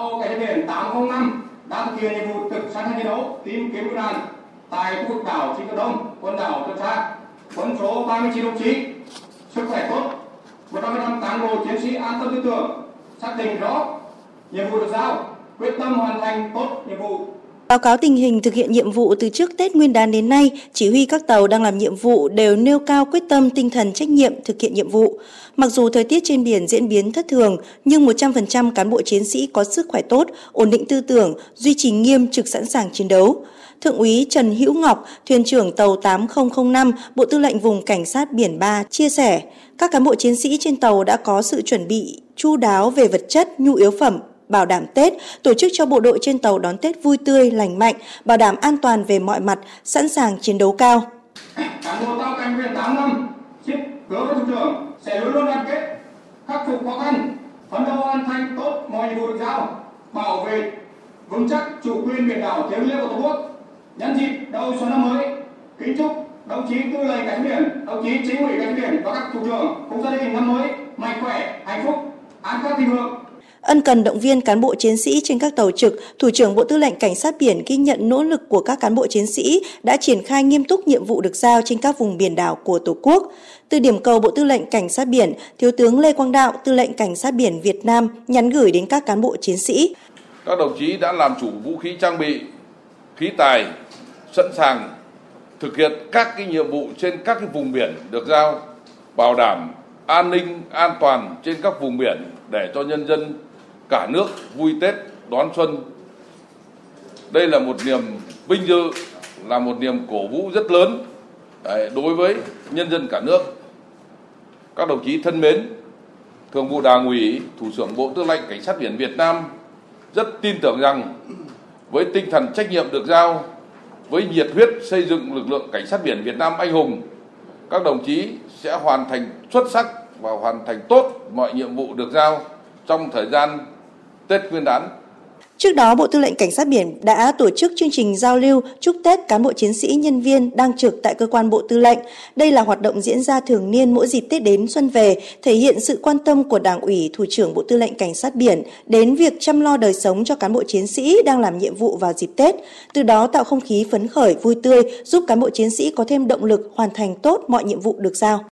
tàu cảnh biển 805 đã thực hiện nhiệm vụ trực sẵn sàng chiến đấu tìm kiếm cứu nạn tại khu vực đảo Trịnh Cửa Đông, quần đảo Trường Sa. Quân số 39 đồng chí, sức khỏe tốt, 155 cán bộ chiến sĩ an tâm tư tưởng, xác định rõ nhiệm vụ được giao, quyết tâm hoàn thành tốt nhiệm vụ. Báo cáo tình hình thực hiện nhiệm vụ từ trước Tết Nguyên đán đến nay, chỉ huy các tàu đang làm nhiệm vụ đều nêu cao quyết tâm tinh thần trách nhiệm thực hiện nhiệm vụ. Mặc dù thời tiết trên biển diễn biến thất thường, nhưng 100% cán bộ chiến sĩ có sức khỏe tốt, ổn định tư tưởng, duy trì nghiêm trực sẵn sàng chiến đấu. Thượng úy Trần Hữu Ngọc, thuyền trưởng tàu 8005, Bộ Tư lệnh Vùng Cảnh sát Biển 3 chia sẻ, các cán bộ chiến sĩ trên tàu đã có sự chuẩn bị chu đáo về vật chất, nhu yếu phẩm, bảo đảm Tết, tổ chức cho bộ đội trên tàu đón Tết vui tươi, lành mạnh, bảo đảm an toàn về mọi mặt, sẵn sàng chiến đấu cao. Cán bộ tàu cảnh viện 8 năm, ship hứa thủ trưởng sẽ luôn luôn đoàn kết, khắc phục khó khăn, phấn đấu hoàn thành tốt mọi nhiệm vụ được giao, bảo vệ vững chắc chủ quyền biển đảo thiêng liêng của Tổ quốc. Nhân dịp đầu xuân năm mới, kính chúc đồng chí tư lệnh cảnh biển, đồng chí chính ủy cảnh biển và các thủ trưởng cùng gia đình năm mới mạnh khỏe, hạnh phúc, an khang thịnh vượng, Ân cần động viên cán bộ chiến sĩ trên các tàu trực, Thủ trưởng Bộ Tư lệnh Cảnh sát biển ghi nhận nỗ lực của các cán bộ chiến sĩ đã triển khai nghiêm túc nhiệm vụ được giao trên các vùng biển đảo của Tổ quốc. Từ điểm cầu Bộ Tư lệnh Cảnh sát biển, Thiếu tướng Lê Quang Đạo, Tư lệnh Cảnh sát biển Việt Nam nhắn gửi đến các cán bộ chiến sĩ. Các đồng chí đã làm chủ vũ khí trang bị, khí tài, sẵn sàng thực hiện các cái nhiệm vụ trên các cái vùng biển được giao, bảo đảm an ninh, an toàn trên các vùng biển để cho nhân dân cả nước vui Tết đón xuân. Đây là một niềm vinh dự, là một niềm cổ vũ rất lớn đối với nhân dân cả nước. Các đồng chí thân mến, Thường vụ Đảng ủy, Thủ trưởng Bộ Tư lệnh Cảnh sát biển Việt Nam rất tin tưởng rằng với tinh thần trách nhiệm được giao, với nhiệt huyết xây dựng lực lượng cảnh sát biển Việt Nam anh hùng, các đồng chí sẽ hoàn thành xuất sắc và hoàn thành tốt mọi nhiệm vụ được giao trong thời gian Tết Nguyên đán. Trước đó, Bộ Tư lệnh Cảnh sát biển đã tổ chức chương trình giao lưu chúc Tết cán bộ chiến sĩ nhân viên đang trực tại cơ quan Bộ Tư lệnh. Đây là hoạt động diễn ra thường niên mỗi dịp Tết đến xuân về, thể hiện sự quan tâm của Đảng ủy, Thủ trưởng Bộ Tư lệnh Cảnh sát biển đến việc chăm lo đời sống cho cán bộ chiến sĩ đang làm nhiệm vụ vào dịp Tết. Từ đó tạo không khí phấn khởi, vui tươi, giúp cán bộ chiến sĩ có thêm động lực hoàn thành tốt mọi nhiệm vụ được giao.